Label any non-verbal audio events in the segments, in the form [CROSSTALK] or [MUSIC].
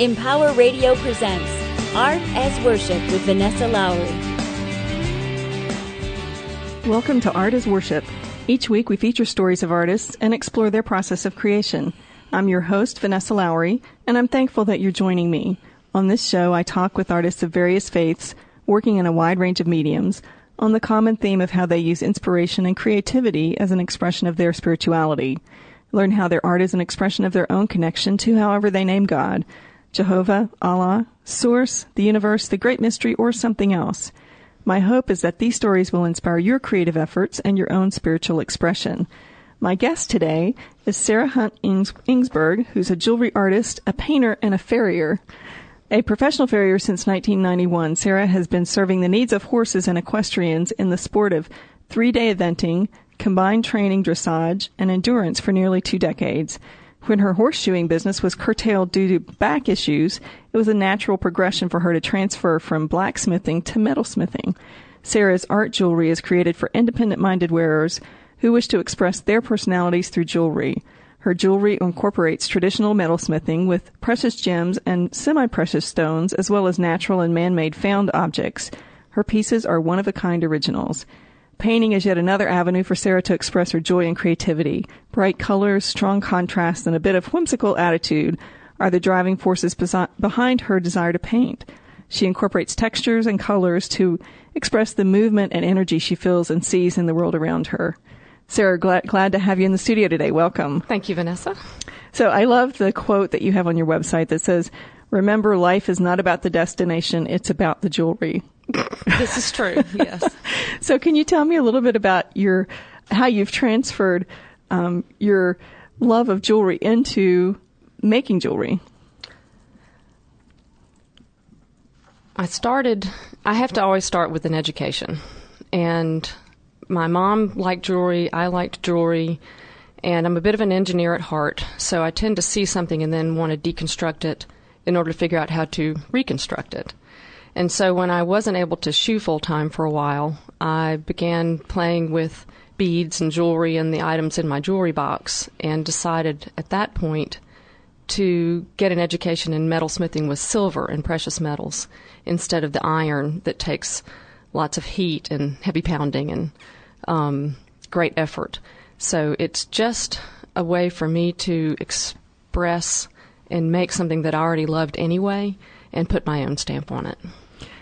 Empower Radio presents Art as Worship with Vanessa Lowry. Welcome to Art as Worship. Each week we feature stories of artists and explore their process of creation. I'm your host, Vanessa Lowry, and I'm thankful that you're joining me. On this show, I talk with artists of various faiths, working in a wide range of mediums, on the common theme of how they use inspiration and creativity as an expression of their spirituality. Learn how their art is an expression of their own connection to however they name God, Jehovah, Allah, Source, the universe, the great mystery, or something else. My hope is that these stories will inspire your creative efforts and your own spiritual expression. My guest today is Sarah Hunt Engs- Engsberg, who's a jewelry artist, a painter, and a farrier. A professional farrier since 1991, Sarah has been serving the needs of horses and equestrians in the sport of three day eventing, combined training, dressage, and endurance for nearly two decades. When her horseshoeing business was curtailed due to back issues, it was a natural progression for her to transfer from blacksmithing to metalsmithing. Sarah's art jewelry is created for independent minded wearers who wish to express their personalities through jewelry. Her jewelry incorporates traditional metalsmithing with precious gems and semi precious stones, as well as natural and man made found objects. Her pieces are one of a kind originals. Painting is yet another avenue for Sarah to express her joy and creativity. Bright colors, strong contrast, and a bit of whimsical attitude are the driving forces behind her desire to paint. She incorporates textures and colors to express the movement and energy she feels and sees in the world around her. Sarah, glad, glad to have you in the studio today. Welcome. Thank you, Vanessa. So I love the quote that you have on your website that says, Remember, life is not about the destination, it's about the jewelry. This is true, yes. [LAUGHS] So can you tell me a little bit about your how you've transferred um, your love of jewelry into making jewelry? I started, I have to always start with an education. And my mom liked jewelry, I liked jewelry, and I'm a bit of an engineer at heart, so I tend to see something and then want to deconstruct it in order to figure out how to reconstruct it. And so when I wasn't able to shoe full time for a while, I began playing with beads and jewelry and the items in my jewelry box and decided at that point to get an education in metalsmithing with silver and precious metals instead of the iron that takes lots of heat and heavy pounding and um, great effort. So it's just a way for me to express and make something that I already loved anyway and put my own stamp on it.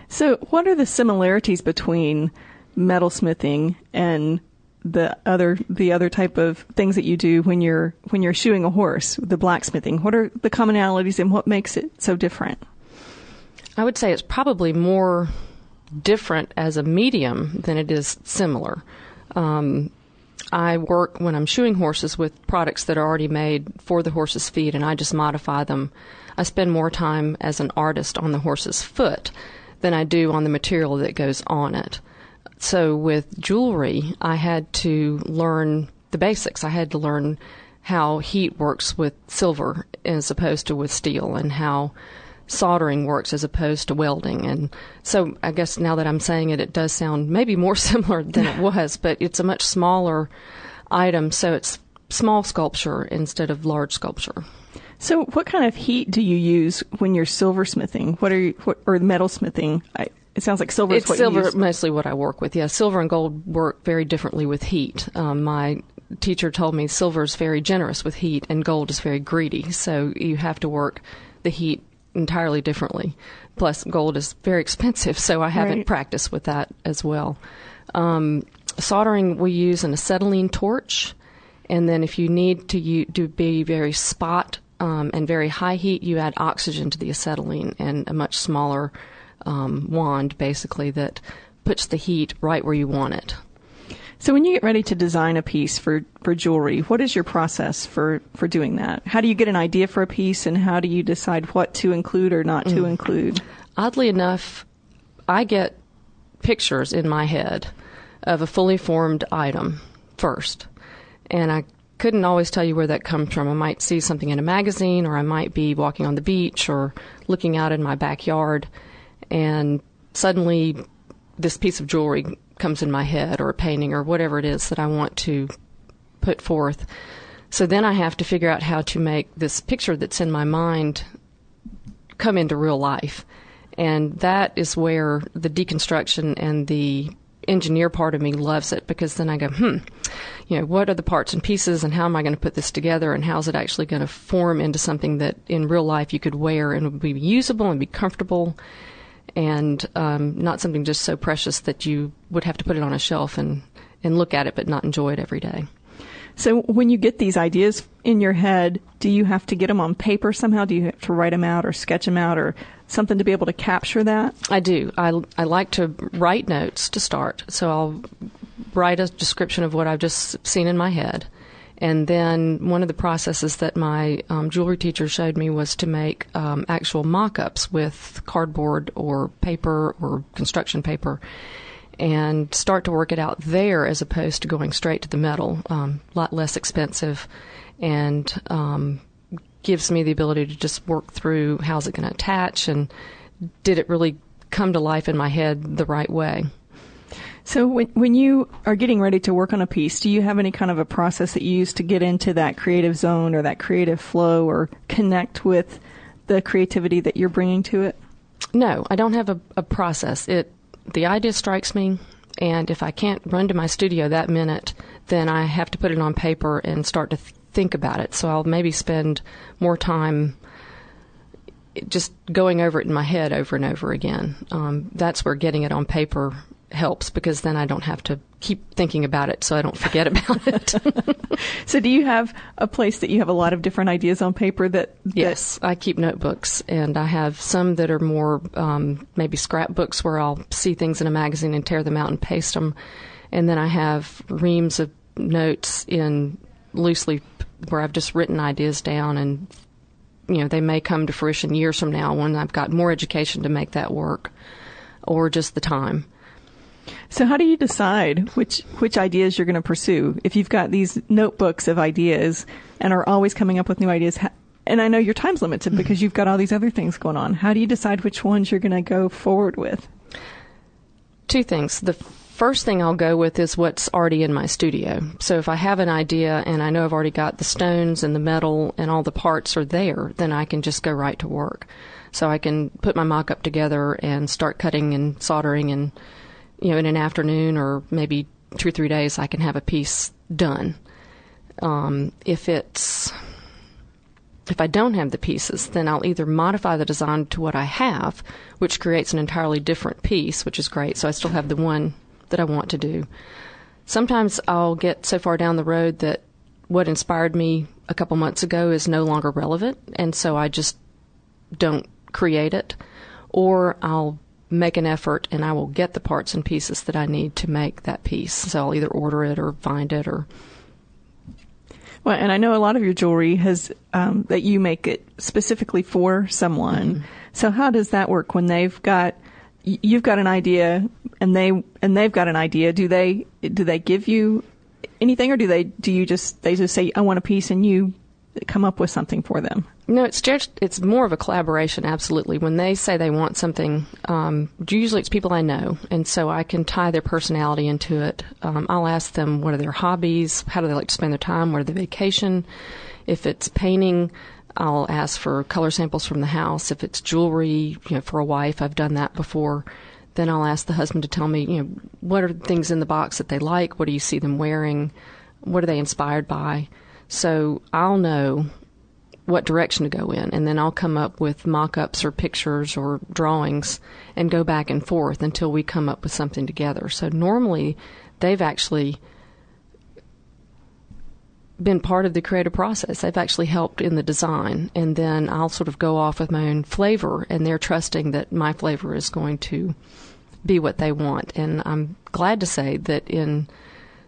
So, what are the similarities between metalsmithing and the other the other type of things that you do when you're when you're shoeing a horse, the blacksmithing? What are the commonalities and what makes it so different? I would say it's probably more different as a medium than it is similar. Um, I work when I'm shoeing horses with products that are already made for the horse's feet, and I just modify them. I spend more time as an artist on the horse's foot than I do on the material that goes on it. So with jewelry, I had to learn the basics. I had to learn how heat works with silver as opposed to with steel, and how soldering works as opposed to welding. And so I guess now that I'm saying it, it does sound maybe more [LAUGHS] similar than it was, but it's a much smaller item, so it's small sculpture instead of large sculpture. So, what kind of heat do you use when you're silversmithing? What are you, what, or metalsmithing? I, it sounds like silver. It's is what silver you use. mostly what I work with. Yeah, silver and gold work very differently with heat. Um, my teacher told me silver is very generous with heat and gold is very greedy. So you have to work the heat entirely differently. Plus, gold is very expensive, so I haven't Right. practiced with that as well. Um, soldering, we use an acetylene torch, and then if you need to u- to be very spot um, and very high heat, you add oxygen to the acetylene and a much smaller um, wand, basically that puts the heat right where you want it. So, when you get ready to design a piece for, for jewelry, what is your process for, for doing that? How do you get an idea for a piece, and how do you decide what to include or not to include? Oddly enough, I get pictures in my head of a fully formed item first, and I couldn't always tell you where that comes from. I might see something in a magazine, or I might be walking on the beach, or looking out in my backyard, and suddenly this piece of jewelry comes in my head, or a painting, or whatever it is that I want to put forth. So then I have to figure out how to make this picture that's in my mind come into real life. And that is where the deconstruction and the engineer part of me loves it because then I go, hmm, you know, what are the parts and pieces and how am I going to put this together and how's it actually going to form into something that in real life you could wear and would be usable and be comfortable and um, not something just so precious that you would have to put it on a shelf and, and look at it but not enjoy it every day. So when you get these ideas in your head, do you have to get them on paper somehow? Do you have to write them out or sketch them out or something to be able to capture that? I do. I, I like to write notes to start. So I'll write a description of what I've just seen in my head. And then one of the processes that my um, jewelry teacher showed me was to make um, actual mock ups with cardboard or paper or construction paper and start to work it out there as opposed to going straight to the metal. Um, a lot less expensive and um, gives me the ability to just work through how's it going to attach and did it really come to life in my head the right way. So when when you are getting ready to work on a piece, do you have any kind of a process that you use to get into that creative zone or that creative flow or connect with the creativity that you're bringing to it? No, I don't have a, a process. It the idea strikes me, and if I can't run to my studio that minute, then I have to put it on paper and start to th- think about it. So I'll maybe spend more time just going over it in my head over and over again. Um, that's where getting it on paper helps because then I don't have to keep thinking about it so I don't forget [LAUGHS] about it. so do you have a place that you have a lot of different ideas on paper that, that Yes, I keep notebooks and I have some that are more um, maybe scrapbooks where I'll see things in a magazine and tear them out and paste them. And then I have reams of notes in loosely where I've just written ideas down and you know they may come to fruition years from now when I've got more education to make that work or just the time. So how do you decide which which ideas you're going to pursue? If you've got these notebooks of ideas and are always coming up with new ideas, and I know your time's limited Mm-hmm. because you've got all these other things going on. How do you decide which ones you're going to go forward with? Two things. The first thing I'll go with is what's already in my studio. So if I have an idea and I know I've already got the stones and the metal and all the parts are there, then I can just go right to work. So I can put my mock up together and start cutting and soldering and you know, in an afternoon or maybe two or three days, I can have a piece done. Um, if it's if I don't have the pieces, then I'll either modify the design to what I have, which creates an entirely different piece, which is great. So I still have the one that I want to do. Sometimes I'll get so far down the road that what inspired me a couple months ago is no longer relevant, and so I just don't create it. Or I'll make an effort and I will get the parts and pieces that I need to make that piece. So I'll either order it or find it or Well, and I know a lot of your jewelry has um, that you make it specifically for someone. Mm-hmm. So how does that work when they've got you've got an idea and they and they've got an idea? Do they do they give you anything, or do they do you just they just say I want a piece and you come up with something for them? No, it's just it's more of a collaboration. Absolutely, when they say they want something, um, usually it's people I know, and so I can tie their personality into it. Um, I'll ask them what are their hobbies, how do they like to spend their time, where do they vacation. If it's painting, I'll ask for color samples from the house. If it's jewelry, you know, for a wife, I've done that before. Then I'll ask the husband to tell me, you know, what are the things in the box that they like? What do you see them wearing? What are they inspired by? So I'll know what direction to go in, and then I'll come up with mock ups or pictures or drawings and go back and forth until we come up with something together. So normally they've actually been part of the creative process. They've actually helped in the design, and then I'll sort of go off with my own flavor, and they're trusting that my flavor is going to be what they want. And I'm glad to say that in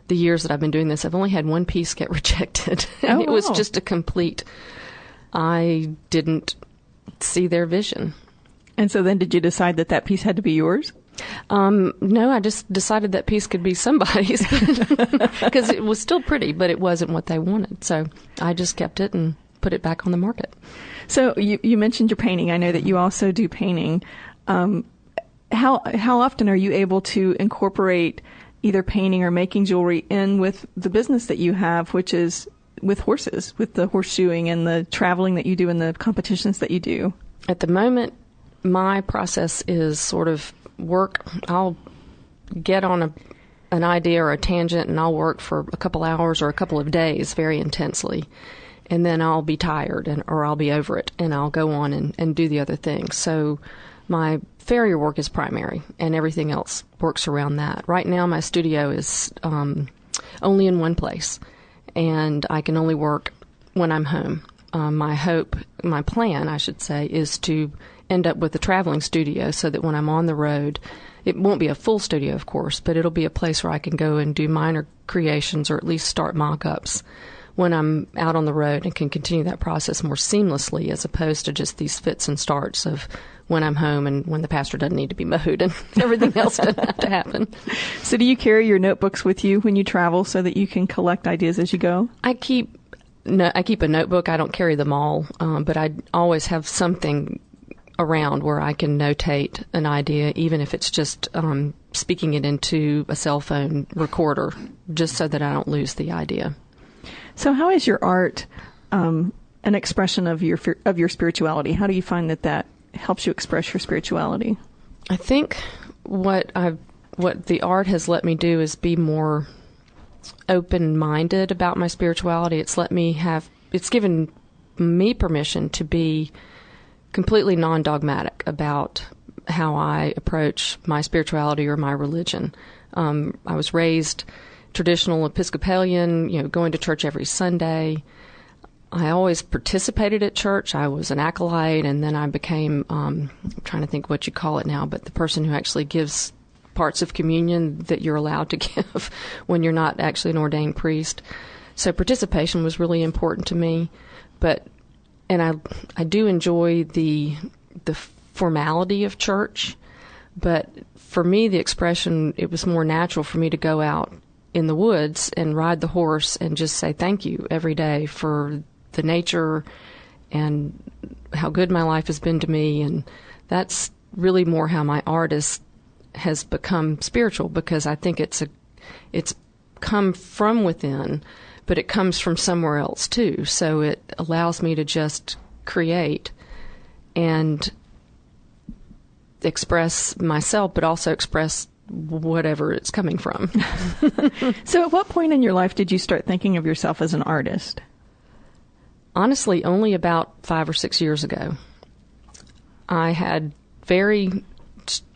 the years that I've been doing this, I've only had one piece get [LAUGHS] rejected. [LAUGHS] and Oh, it was wow. just a complete, I didn't see their vision. And so then, did you decide that that piece had to be yours? Um, no, I just decided that piece could be somebody's [LAUGHS] because it was still pretty, but it wasn't what they wanted. So I just kept it and put it back on the market. So you you mentioned your painting. I know that you also do painting. Um, how how often are you able to incorporate either painting or making jewelry in with the business that you have, which is with horses, with the horseshoeing and the traveling that you do and the competitions that you do? at the moment, my process is sort of work. I'll get on a an idea or a tangent, and I'll work for a couple hours or a couple of days very intensely, and then I'll be tired and or I'll be over it, and I'll go on and, and do the other thing. So my farrier work is primary, and everything else works around that. Right now, my studio is um, only in one place, and I can only work when I'm home. Um, my hope, my plan, I should say, is to end up with a traveling studio so that when I'm on the road, it won't be a full studio, of course, but it'll be a place where I can go and do minor creations or at least start mock ups when I'm out on the road and can continue that process more seamlessly as opposed to just these fits and starts of when I'm home and when the pastor doesn't need to be [LAUGHS] mowed and everything else doesn't have to happen. So, do you carry your notebooks with you when you travel so that you can collect ideas as you go? I keep no, I keep a notebook. I don't carry them all, um, but I always have something around where I can notate an idea, even if it's just um, speaking it into a cell phone recorder, just so that I don't lose the idea. So, how is your art um, an expression of your of your spirituality? How do you find that that helps you express your spirituality? I think what I what the art has let me do is be more open minded about my spirituality. It's let me have it's given me permission to be completely non dogmatic about how I approach my spirituality or my religion. Um, I was raised traditional Episcopalian, you know, going to church every Sunday. I always participated at church. I was an acolyte, and then I became, um, I'm trying to think what you call it now, but the person who actually gives parts of communion that you're allowed to [LAUGHS] give when you're not actually an ordained priest. So participation was really important to me, but and I I do enjoy the the formality of church, but for me the expression it was more natural for me to go out in the woods and ride the horse and just say thank you every day for the nature and how good my life has been to me. And that's really more how my artist has become spiritual because I think it's a it's come from within but it comes from somewhere else too. So it allows me to just create and express myself, but also express whatever it's coming from. [LAUGHS] so, at what point in your life did you start thinking of yourself as an artist? Honestly, only about five or six years ago. I had very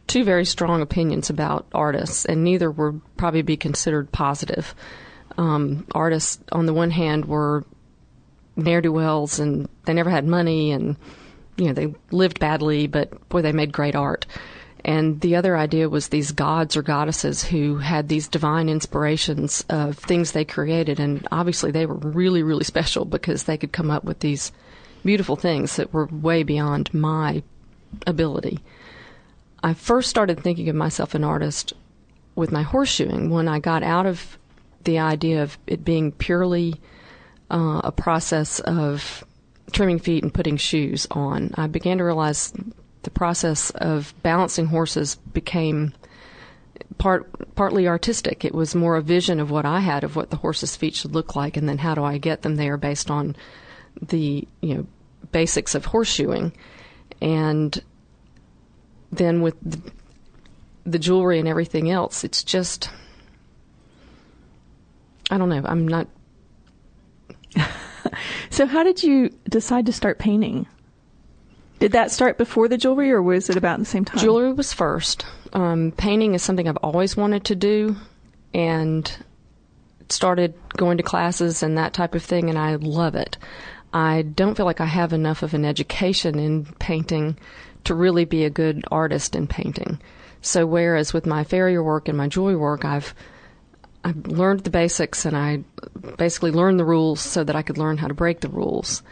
two very strong opinions about artists, and neither would probably be considered positive um, artists, on the one hand, were ne'er do wells and they never had money and, you know, they lived badly, but boy, they made great art. And the other idea was these gods or goddesses who had these divine inspirations of things they created. And obviously, they were really, really special because they could come up with these beautiful things that were way beyond my ability. I first started thinking of myself an artist with my horseshoeing when I got out of the idea of it being purely uh, a process of trimming feet and putting shoes on. I began to realize the process of balancing horses became part partly artistic. It was more a vision of what I had of what the horse's feet should look like, and then how do I get them there based on the you know basics of horseshoeing, and then with the, the jewelry and everything else, it's just I don't know. I'm not. [LAUGHS] so, how did you decide to start painting? Did that start before the jewelry, or was it about the same time? Jewelry was first. Um, painting is something I've always wanted to do, and started going to classes and that type of thing, and I love it. I don't feel like I have enough of an education in painting to really be a good artist in painting. So, whereas with my farrier work and my jewelry work, I've I learned the basics and I basically learned the rules so that I could learn how to break the rules.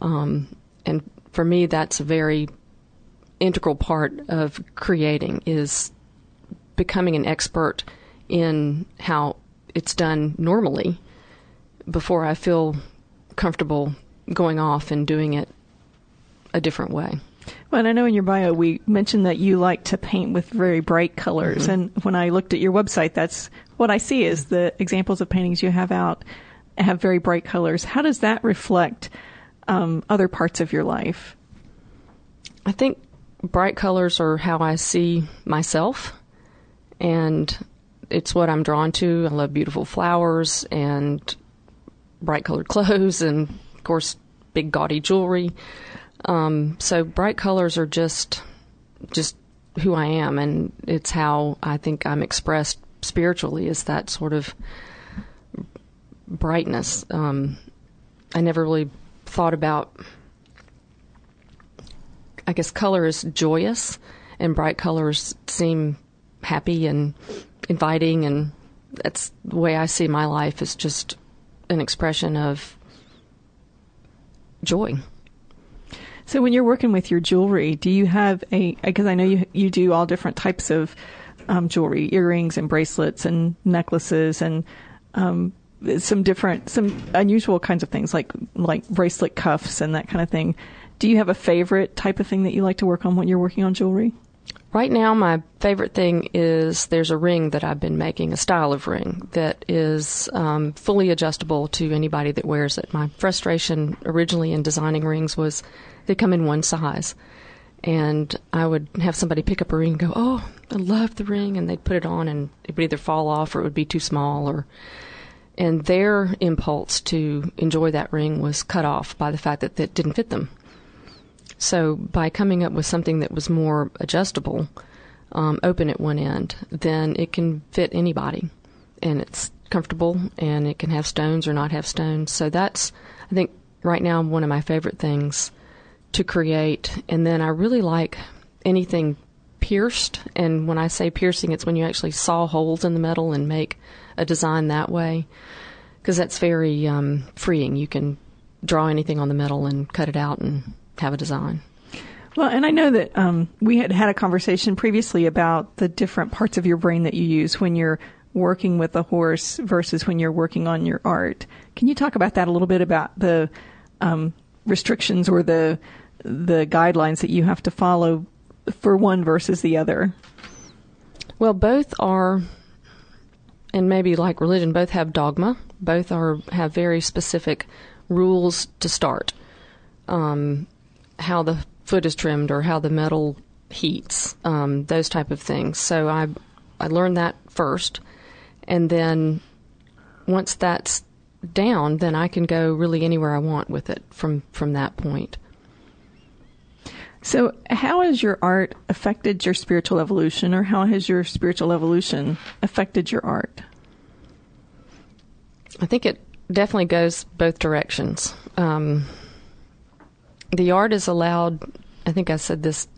Um, and for me, that's a very integral part of creating is becoming an expert in how it's done normally before I feel comfortable going off and doing it a different way. Well, and I know in your bio we mentioned that you like to paint with very bright colors, mm-hmm. and when I looked at your website, that's what I see is the examples of paintings you have out have very bright colors. How does that reflect um, other parts of your life? I think bright colors are how I see myself, and it's what I'm drawn to. I love beautiful flowers and bright colored [LAUGHS] clothes, and of course, big gaudy jewelry. Um, so bright colors are just just who I am, and it's how I think I'm expressed spiritually. Is that sort of brightness? Um, I never really thought about. I guess color is joyous, and bright colors seem happy and inviting, and that's the way I see my life. Is just an expression of joy. So when you're working with your jewelry, do you have a? Because I know you you do all different types of um, jewelry, earrings and bracelets and necklaces and um, some different, some unusual kinds of things like like bracelet cuffs and that kind of thing. Do you have a favorite type of thing that you like to work on when you're working on jewelry? Right now, my favorite thing is there's a ring that I've been making, a style of ring that is um, fully adjustable to anybody that wears it. My frustration originally in designing rings was they come in one size. And I would have somebody pick up a ring and go, Oh, I love the ring. And they'd put it on and it would either fall off or it would be too small. or And their impulse to enjoy that ring was cut off by the fact that it didn't fit them. So by coming up with something that was more adjustable, um, open at one end, then it can fit anybody. And it's comfortable and it can have stones or not have stones. So that's, I think, right now one of my favorite things to create. And then I really like anything pierced. And when I say piercing, it's when you actually saw holes in the metal and make a design that way. Because that's very um, freeing. You can draw anything on the metal and cut it out and have a design. Well, and I know that um, we had had a conversation previously about the different parts of your brain that you use when you're working with a horse versus when you're working on your art. Can you talk about that a little bit about the um, restrictions or the the guidelines that you have to follow for one versus the other? Well, both are, and maybe like religion, both have dogma. Both are have very specific rules to start. Um, how the foot is trimmed or how the metal heats, um, those type of things. So I I learned that first, and then once that's down, then I can go really anywhere I want with it from from that point. So, how has your art affected your spiritual evolution, or how has your spiritual evolution affected your art? I think it definitely goes both directions. Um, the art is allowed, I think I said this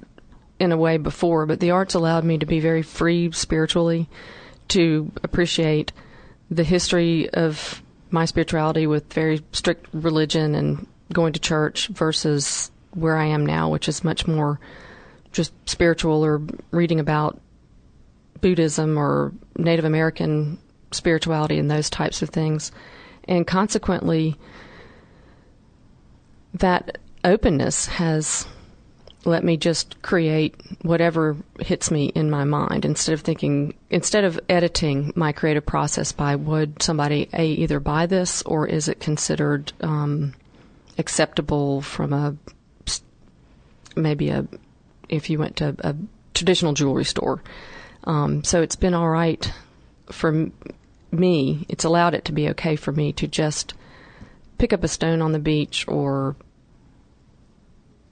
in a way before, but the art's allowed me to be very free spiritually, to appreciate the history of my spirituality with very strict religion and going to church versus where I am now, which is much more just spiritual or reading about Buddhism or Native American spirituality and those types of things. And consequently, that openness has let me just create whatever hits me in my mind instead of thinking instead of editing my creative process by would somebody a either buy this or is it considered um, acceptable from a maybe a if you went to a traditional jewelry store. Um, so it's been all right for me. It's allowed it to be okay for me to just pick up a stone on the beach or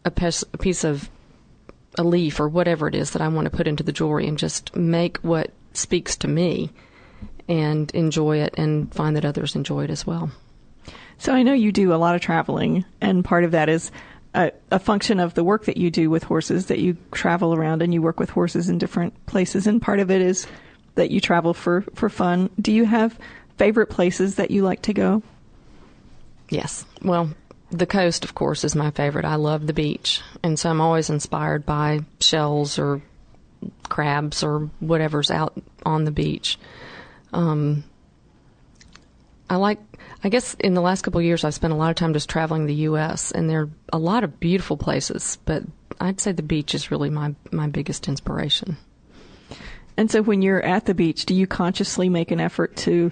a piece, a piece of a leaf or whatever it is that I want to put into the jewelry and just make what speaks to me and enjoy it and find that others enjoy it as well. So I know you do a lot of traveling, and part of that is a, a, function of the work that you do with horses that you travel around and you work with horses in different places. And part of it is that you travel for for fun. Do you have favorite places that you like to go? Yes. Well the coast of course is my favorite. I love the beach. And so i'm always inspired by shells or crabs or whatever's out on the beach. Um, i like I guess in the last couple of years, I've spent a lot of time just traveling the U.S. and there are a lot of beautiful places, but I'd say the beach is really my my biggest inspiration. And so, when you're at the beach, do you consciously make an effort to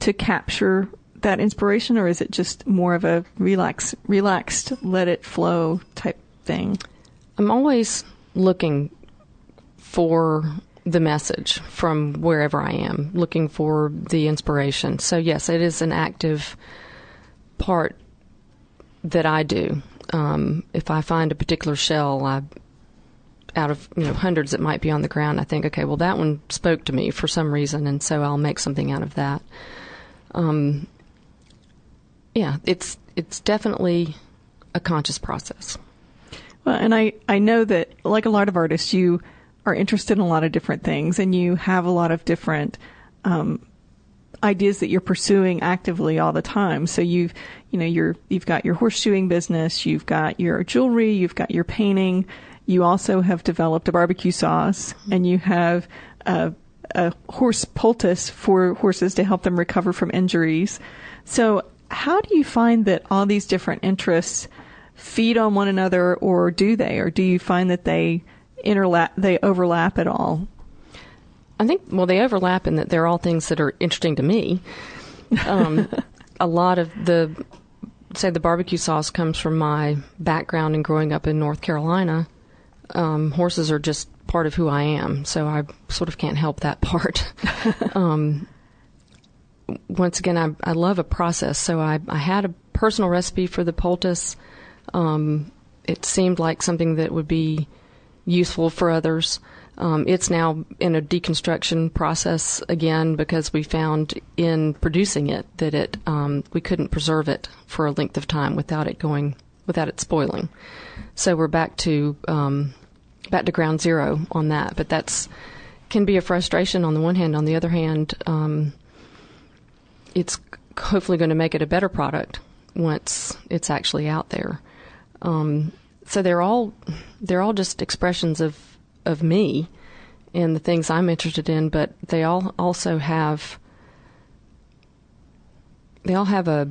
to capture that inspiration, or is it just more of a relax, relaxed, let it flow type thing? I'm always looking for the message from wherever I am, looking for the inspiration. So, yes, it is an active part that I do. Um, if I find a particular shell, I, out of you know hundreds that might be on the ground, I think, okay, well that one spoke to me for some reason, and so I'll make something out of that. Um, yeah, it's it's definitely a conscious process. Well, and I I know that like a lot of artists, you are interested in a lot of different things, and you have a lot of different um, ideas that you're pursuing actively all the time. So you've you know you're you've got your horseshoeing business, you've got your jewelry, you've got your painting. You also have developed a barbecue sauce, and you have a, a horse poultice for horses to help them recover from injuries. So how do you find that all these different interests feed on one another, or do they, or do you find that they interlap, they overlap at all? I think well, they overlap in that they're all things that are interesting to me. Um, [LAUGHS] a lot of the say the barbecue sauce comes from my background in growing up in North Carolina. Um, horses are just part of who I am, so I sort of can't help that part. [LAUGHS] um, once again, I, I love a process, so I, I had a personal recipe for the poultice. Um, it seemed like something that would be useful for others. Um, it's now in a deconstruction process again because we found in producing it that it um, we couldn't preserve it for a length of time without it going without it spoiling. So we're back to um, back to ground zero on that. But that's can be a frustration on the one hand. On the other hand, um, it's hopefully going to make it a better product once it's actually out there. Um, so they're all they're all just expressions of of me and the things I'm interested in, but they all also have they all have a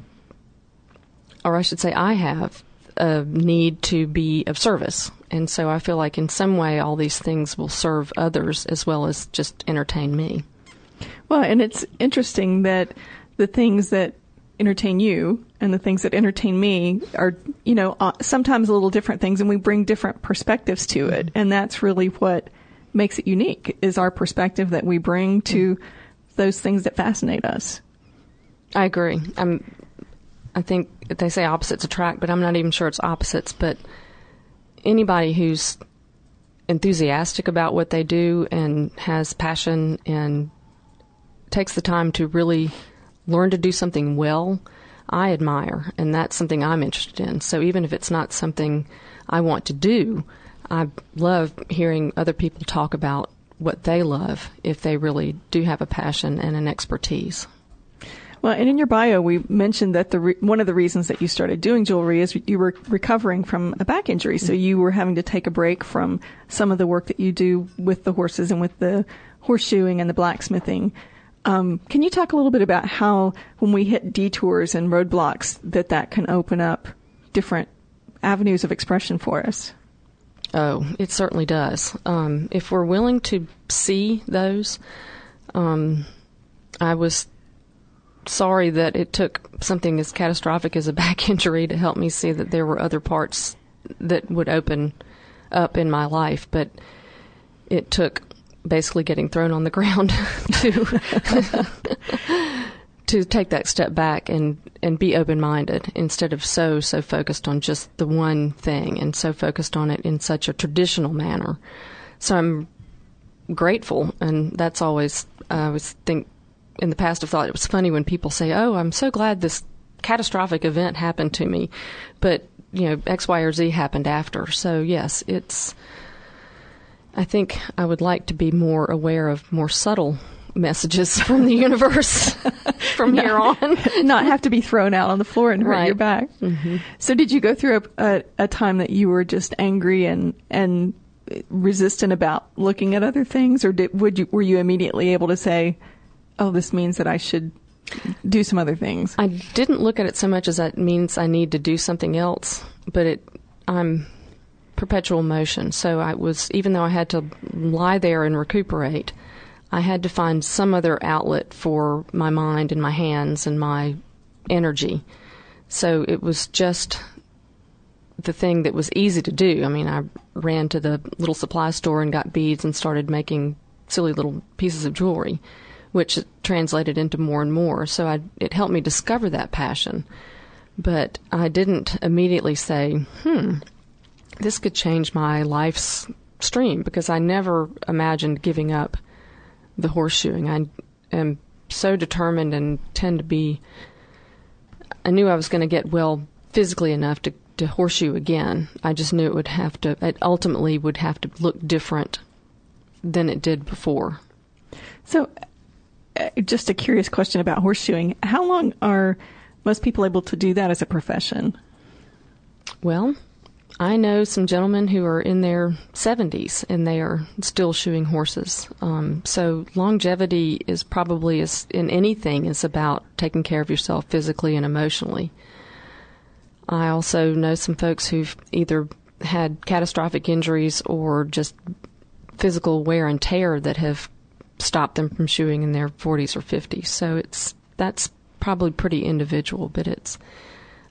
or I should say I have a need to be of service. And so I feel like in some way all these things will serve others as well as just entertain me. Well, and it's interesting that the things that entertain you and the things that entertain me are, you know, uh, sometimes a little different things and we bring different perspectives to it. Mm-hmm. And that's really what makes it unique is our perspective that we bring to mm-hmm. those things that fascinate us. I agree. I'm I think they say opposites attract, but I'm not even sure it's opposites, but anybody who's enthusiastic about what they do and has passion and takes the time to really learn to do something well, I admire, and that's something I'm interested in. So even if it's not something I want to do, I love hearing other people talk about what they love if they really do have a passion and an expertise. Well, and in your bio, we mentioned that the re- one of the reasons that you started doing jewelry is you were recovering from a back injury, so mm-hmm. you were having to take a break from some of the work that you do with the horses and with the horseshoeing and the blacksmithing. Um, can you talk a little bit about how, when we hit detours and roadblocks, that that can open up different avenues of expression for us? Oh, it certainly does. Um, if we're willing to see those, um, I was sorry that it took something as catastrophic as a back [LAUGHS] injury to help me see that there were other parts that would open up in my life, but it took basically getting thrown on the ground [LAUGHS] to to take that step back and and be open minded instead of so so focused on just the one thing and so focused on it in such a traditional manner. So I'm grateful, and that's always I always think in the past I've thought it was funny when people say, "Oh, I'm so glad this catastrophic event happened to me," but you know X, Y, or Z happened after. So yes, it's I think I would like to be more aware of more subtle messages [LAUGHS] from the universe [LAUGHS] from not, here on. [LAUGHS] not have to be thrown out on the floor and hurt right. your back. Mm-hmm. So, did you go through a, a, a, time that you were just angry and and resistant about looking at other things, or did, would you were you immediately able to say, "Oh, this means that I should do some other things"? I didn't look at it so much as that means I need to do something else, but it I'm perpetual motion. So I was, even though I had to lie there and recuperate, I had to find some other outlet for my mind and my hands and my energy. So it was just the thing that was easy to do. I mean, I ran to the little supply store and got beads and started making silly little pieces of jewelry, which translated into more and more. So I, it helped me discover that passion. But I didn't immediately say, hmm, this could change my life's stream because I never imagined giving up the horseshoeing. I am so determined and tend to be. I knew I was going to get well physically enough to, to horseshoe again. I just knew it would have to, it ultimately would have to look different than it did before. So, uh, just a curious question about horseshoeing. How long are most people able to do that as a profession? Well, I know some gentlemen who are in their 70s and they are still shoeing horses. Um, so longevity is probably as in anything is about taking care of yourself physically and emotionally. I also know some folks who've either had catastrophic injuries or just physical wear and tear that have stopped them from shoeing in their 40s or 50s. So it's that's probably pretty individual, but it's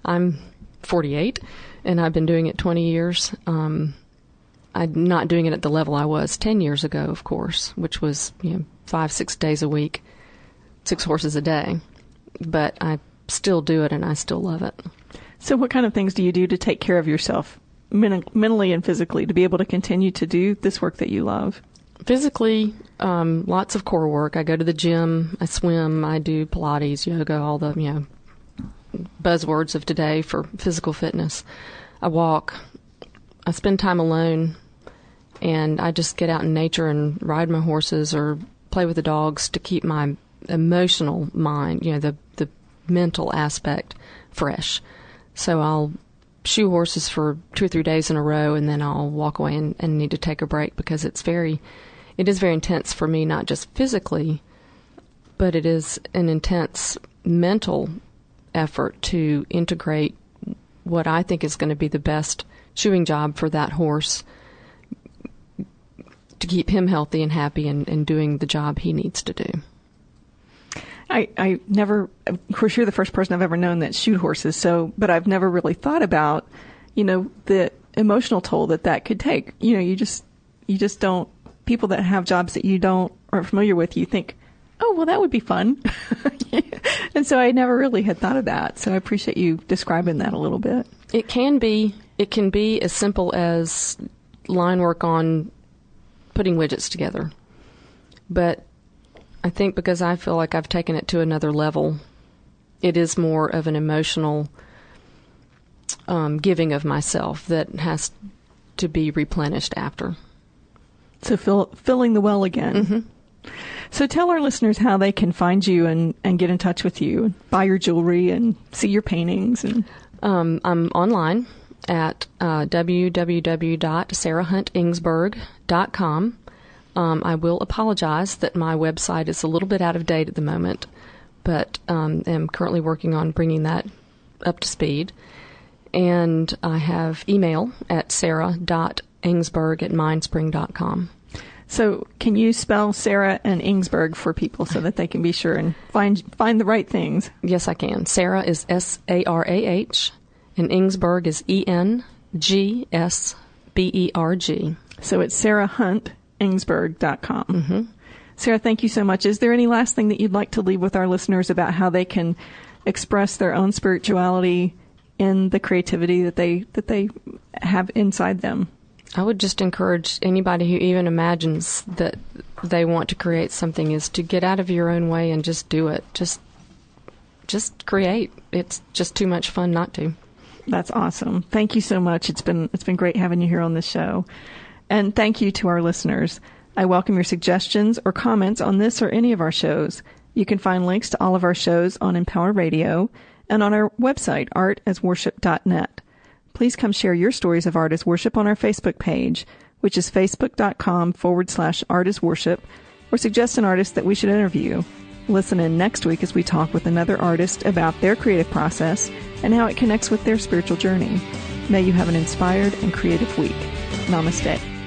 I'm 48 and I've been doing it 20 years. Um, I'm not doing it at the level I was 10 years ago, of course, which was you know five six days a week, six horses a day. But I still do it, and I still love it. So, what kind of things do you do to take care of yourself, men- mentally and physically, to be able to continue to do this work that you love? Physically, um, lots of core work. I go to the gym, I swim, I do Pilates, yoga, all the you know buzzwords of today for physical fitness. I walk, I spend time alone, and I just get out in nature and ride my horses or play with the dogs to keep my emotional mind, you know, the the mental aspect fresh. So I'll shoe horses for two or three days in a row and then I'll walk away and, and need to take a break because it's very it is very intense for me, not just physically, but it is an intense mental effort to integrate what I think is going to be the best shoeing job for that horse to keep him healthy and happy and, and doing the job he needs to do. I, I never, of course, you're the first person I've ever known that shoot horses. So, but I've never really thought about, you know, the emotional toll that that could take. You know, you just, you just don't. People that have jobs that you don't aren't familiar with, you think, oh, well, that would be fun. [LAUGHS] and so I never really had thought of that. So I appreciate you describing that a little bit. It can be. It can be as simple as line work on putting widgets together. But I think because I feel like I've taken it to another level, it is more of an emotional um, giving of myself that has to be replenished after. So fill, filling the well again. Mm-hmm. So tell our listeners how they can find you and, and get in touch with you, and buy your jewelry and see your paintings. And um, I'm online at uh, www.sarahhuntengsberg.com. Um, I will apologize that my website is a little bit out of date at the moment, but um, am currently working on bringing that up to speed. And I have email at sarah.engsberg at mindspring.com. So, can you spell Sarah and Engsberg for people so that they can be sure and find find the right things? Yes, I can. Sarah is S A R A H, and Engsberg is E N G S B E R G. So it's sarahhuntengsberg.com. Mm-hmm. Sarah, thank you so much. Is there any last thing that you'd like to leave with our listeners about how they can express their own spirituality in the creativity that they that they have inside them? I would just encourage anybody who even imagines that they want to create something is to get out of your own way and just do it. Just just create. It's just too much fun not to. That's awesome. Thank you so much. It's been it's been great having you here on the show. And thank you to our listeners. I welcome your suggestions or comments on this or any of our shows. You can find links to all of our shows on Empower Radio and on our website, artasworship.net please come share your stories of art as worship on our Facebook page, which is facebook.com forward slash artasworship, or suggest an artist that we should interview. Listen in next week as we talk with another artist about their creative process and how it connects with their spiritual journey. May you have an inspired and creative week. Namaste.